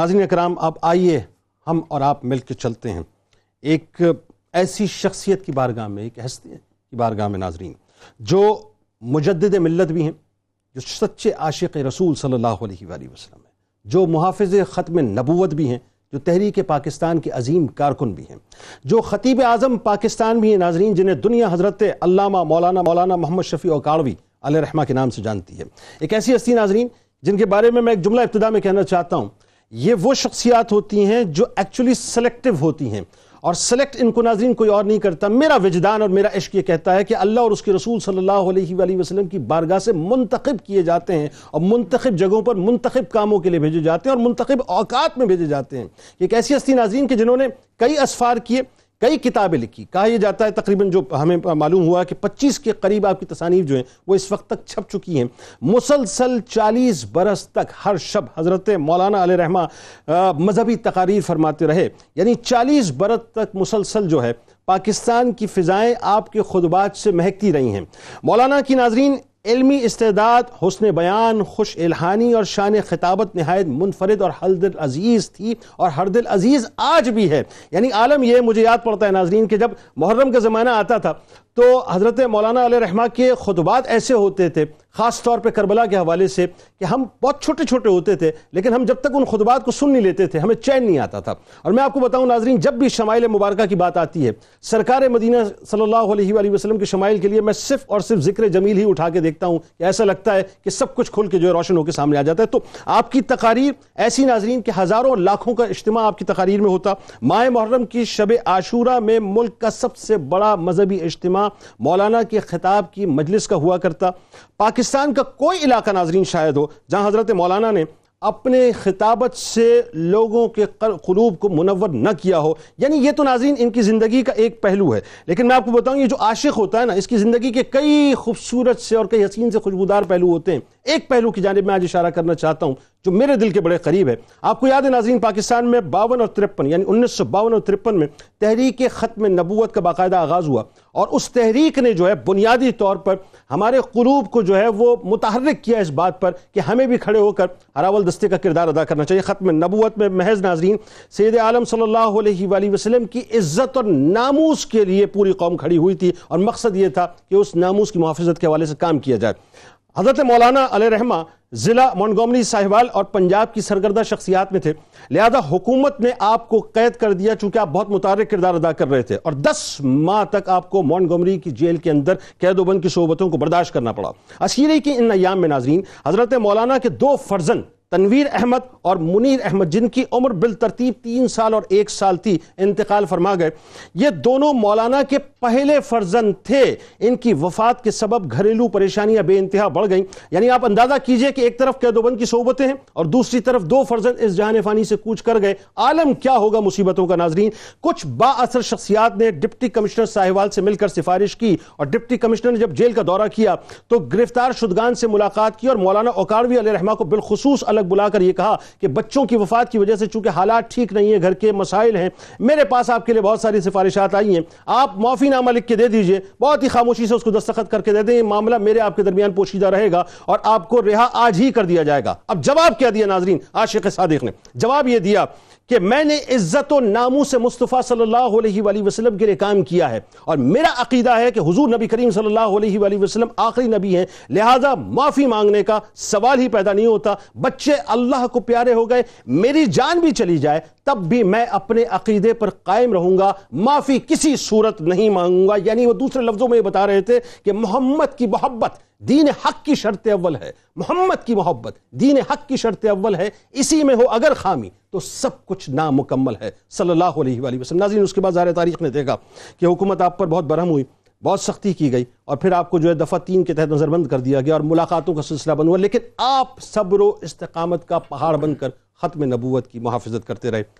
ناظرین اکرام، اب آئیے ہم اور آپ مل کے چلتے ہیں۔ ایک ایسی شخصیت کی بارگاہ میں، ایک ہستی کی بارگاہ میں ناظرین، جو مجدد ملت بھی ہیں، جو سچے عاشق رسول صلی اللہ علیہ وآلہ وسلم ہیں، جو محافظ ختم نبوت بھی ہیں، جو تحریک پاکستان کے عظیم کارکن بھی ہیں، جو خطیب اعظم پاکستان بھی ہیں ناظرین، جنہیں دنیا حضرت علامہ مولانا مولانا محمد شفیع اوکاڑوی علیہ رحمہ کے نام سے جانتی ہے۔ ایک ایسی ہستی ناظرین، جن کے بارے میں میں ایک جملہ ابتدا میں کہنا چاہتا ہوں۔ یہ وہ شخصیات ہوتی ہیں جو ایکچولی سلیکٹو ہوتی ہیں۔ اور سلیکٹ ان کو ناظرین کوئی اور نہیں کرتا۔ میرا وجدان اور میرا عشق یہ کہتا ہے کہ اللہ اور اس کے رسول صلی اللہ علیہ وآلہ وسلم کی بارگاہ سے منتخب کیے جاتے ہیں اور منتخب جگہوں پر منتخب کاموں کے لیے بھیجے جاتے ہیں اور منتخب اوقات میں بھیجے جاتے ہیں۔ ایک ایسی ہستی ناظرین کہ جنہوں نے کئی اسفار کیے۔ کئی کتابیں لکھی۔ کہا یہ جاتا ہے تقریباً جو ہمیں معلوم ہوا کہ پچیس کے قریب آپ کی تصانیف جو ہیں وہ اس وقت تک چھپ چکی ہیں۔ مسلسل چالیس برس تک ہر شب حضرت مولانا علیہ رحمہ مذہبی تقاریر فرماتے رہے۔ یعنی چالیس برس تک مسلسل جو ہے، پاکستان کی فضائیں آپ کے خطبات سے مہکتی رہی ہیں۔ مولانا کی ناظرین علمی استعداد، حسن بیان، خوش الہانی اور شان خطابت نہایت منفرد اور ہر دل عزیز تھی اور ہر دل عزیز آج بھی ہے۔ یعنی عالم یہ مجھے یاد پڑتا ہے ناظرین کہ جب محرم کا زمانہ آتا تھا تو حضرت مولانا علیہ رحمہ کے خطبات ایسے ہوتے تھے۔ خاص طور پہ کربلا کے حوالے سے کہ ہم بہت چھوٹے چھوٹے ہوتے تھے، لیکن ہم جب تک ان خطبات کو سن نہیں لیتے تھے، ہمیں چین نہیں آتا تھا۔ اور میں آپ کو بتاؤں، ناظرین، جب بھی شمائل مبارکہ کی بات آتی ہے، سرکار مدینہ صلی اللہ علیہ وآلہ وسلم کے شمائل کے لیے میں صرف اور صرف ذکر جمیل ہی اٹھا کے دیکھتا ہوں کہ ایسا لگتا ہے کہ سب کچھ کھل کے جو ہے روشن ہو کے سامنے آ جاتا ہے۔ تو آپ کی تقاریر ایسی ناظرین کہ ہزاروں لاکھوں کا اجتماع آپ کی تقاریر میں ہوتا۔ ماہ محرم کی شب عاشورہ میں ملک کا سب سے بڑا مذہبی اجتماع مولانا کے خطاب کی مجلس کا ہوا کرتا۔ پاکستان کا کوئی علاقہ ناظرین شاید ہو جہاں حضرت مولانا نے اپنے خطابت سے لوگوں کے قلوب کو منور نہ کیا ہو۔ یعنی یہ تو ناظرین ان کی زندگی کا ایک پہلو ہے۔ لیکن میں آپ کو بتاؤں، یہ جو عاشق ہوتا ہے نا، اس کی زندگی کے کئی خوبصورت سے اور کئی حسین سے خوشبودار پہلو ہوتے ہیں۔ ایک پہلو کی جانب میں آج اشارہ کرنا چاہتا ہوں، جو میرے دل کے بڑے قریب ہے۔ آپ کو یاد ہے ناظرین، پاکستان میں باون اور ترپن یعنی انیس سو باون اور ترپن میں تحریک ختم نبوت کا باقاعدہ آغاز ہوا۔ اور اس تحریک نے جو ہے بنیادی طور پر ہمارے قلوب کو جو ہے وہ متحرک کیا اس بات پر کہ ہمیں بھی کھڑے ہو کر ہراول دستے کا کردار ادا کرنا چاہیے۔ ختم نبوت میں محض ناظرین، سید عالم صلی اللہ علیہ وآلہ وسلم کی عزت اور ناموس کے لیے پوری قوم کھڑی ہوئی تھی۔ اور مقصد یہ تھا کہ اس ناموس کی محافظت کے حوالے سے کام کیا جائے۔ حضرت مولانا علیہ رحمہ ضلع مونگومری ساہیوال اور پنجاب کی سرگردہ شخصیات میں تھے۔ لہذا حکومت نے آپ کو قید کر دیا چونکہ آپ بہت متعارک کردار ادا کر رہے تھے اور دس ماہ تک آپ کو مونگومری کی جیل کے اندر قید و بند کی صحبتوں کو برداشت کرنا پڑا۔ اسیرے کی ان ایام میں ناظرین، حضرت مولانا کے دو فرزن تنویر احمد اور منیر احمد، جن کی عمر بالترتیب تین سال اور ایک سال تھی، انتقال فرما گئے۔ یہ دونوں مولانا کے پہلے فرزن تھے۔ ان کی وفات کے سبب گھریلو پریشانیاں بے انتہا بڑھ گئیں۔ یعنی آپ اندازہ کیجیے کہ ایک طرف قید و بند کی صحبتیں ہیں اور دوسری طرف دو فرزن اس جہان فانی سے کوچ کر گئے۔ عالم کیا ہوگا مصیبتوں کا ناظرین؟ کچھ با اثر شخصیات نے ڈپٹی کمشنر ساہیوال سے مل کر سفارش کی اور ڈپٹی کمشنر نے جب جیل کا دورہ کیا تو گرفتار شدگان سے ملاقات کی اور مولانا اوکاروی علیہ رحمہ کو بالخصوص الگ بلا کر یہ کہا کہ بچوں کی وفات کی وجہ سے چونکہ حالات ٹھیک نہیں ہیں، گھر کے مسائل ہیں، میرے پاس آپ کے لیے بہت ساری سفارشات آئی ہیں۔ آپ معافی نامہ لکھ کے دے دیجیے، بہت ہی خاموشی سے اس کو دستخط کر کے دے دیں۔ یہ معاملہ میرے آپ کے درمیان پوشیدہ رہے گا اور آپ کو رہا آج ہی کر دیا جائے گا۔ اب جواب کیا دیا ناظرین؟ عاشق صادق نے جواب یہ دیا کہ میں نے عزت و نامو سے مصطفیٰ صلی اللہ علیہ وآلہ وسلم کے لیے کام کیا ہے اور میرا عقیدہ ہے کہ حضور نبی کریم صلی اللہ علیہ وآلہ وسلم آخری نبی ہیں، لہٰذا معافی مانگنے کا سوال ہی پیدا نہیں ہوتا۔ بچے اللہ کو پیارے ہو گئے، میری جان بھی چلی جائے، تب بھی میں اپنے عقیدے پر قائم رہوں گا۔ معافی کسی صورت نہیں مانگوں گا۔ یعنی وہ دوسرے لفظوں میں یہ بتا رہے تھے کہ محمد کی محبت دین حق کی شرط اول ہے، محمد کی محبت، دین حق کی شرط اول ہے، اسی میں ہو اگر خامی، تو سب کچھ نامکمل ہے۔ صلی اللہ علیہ وآلہ وسلم۔ ناظرین، اس کے بعد ظاہر تاریخ نے دیکھا کہ حکومت آپ پر بہت برہم ہوئی، بہت سختی کی گئی اور پھر آپ کو جو ہے دفعہ تین کے تحت نظر بند کر دیا گیا اور ملاقاتوں کا سلسلہ بند ہوا، لیکن آپ صبر و استقامت کا پہاڑ بن کر ختم نبوت کی محافظت کرتے رہے۔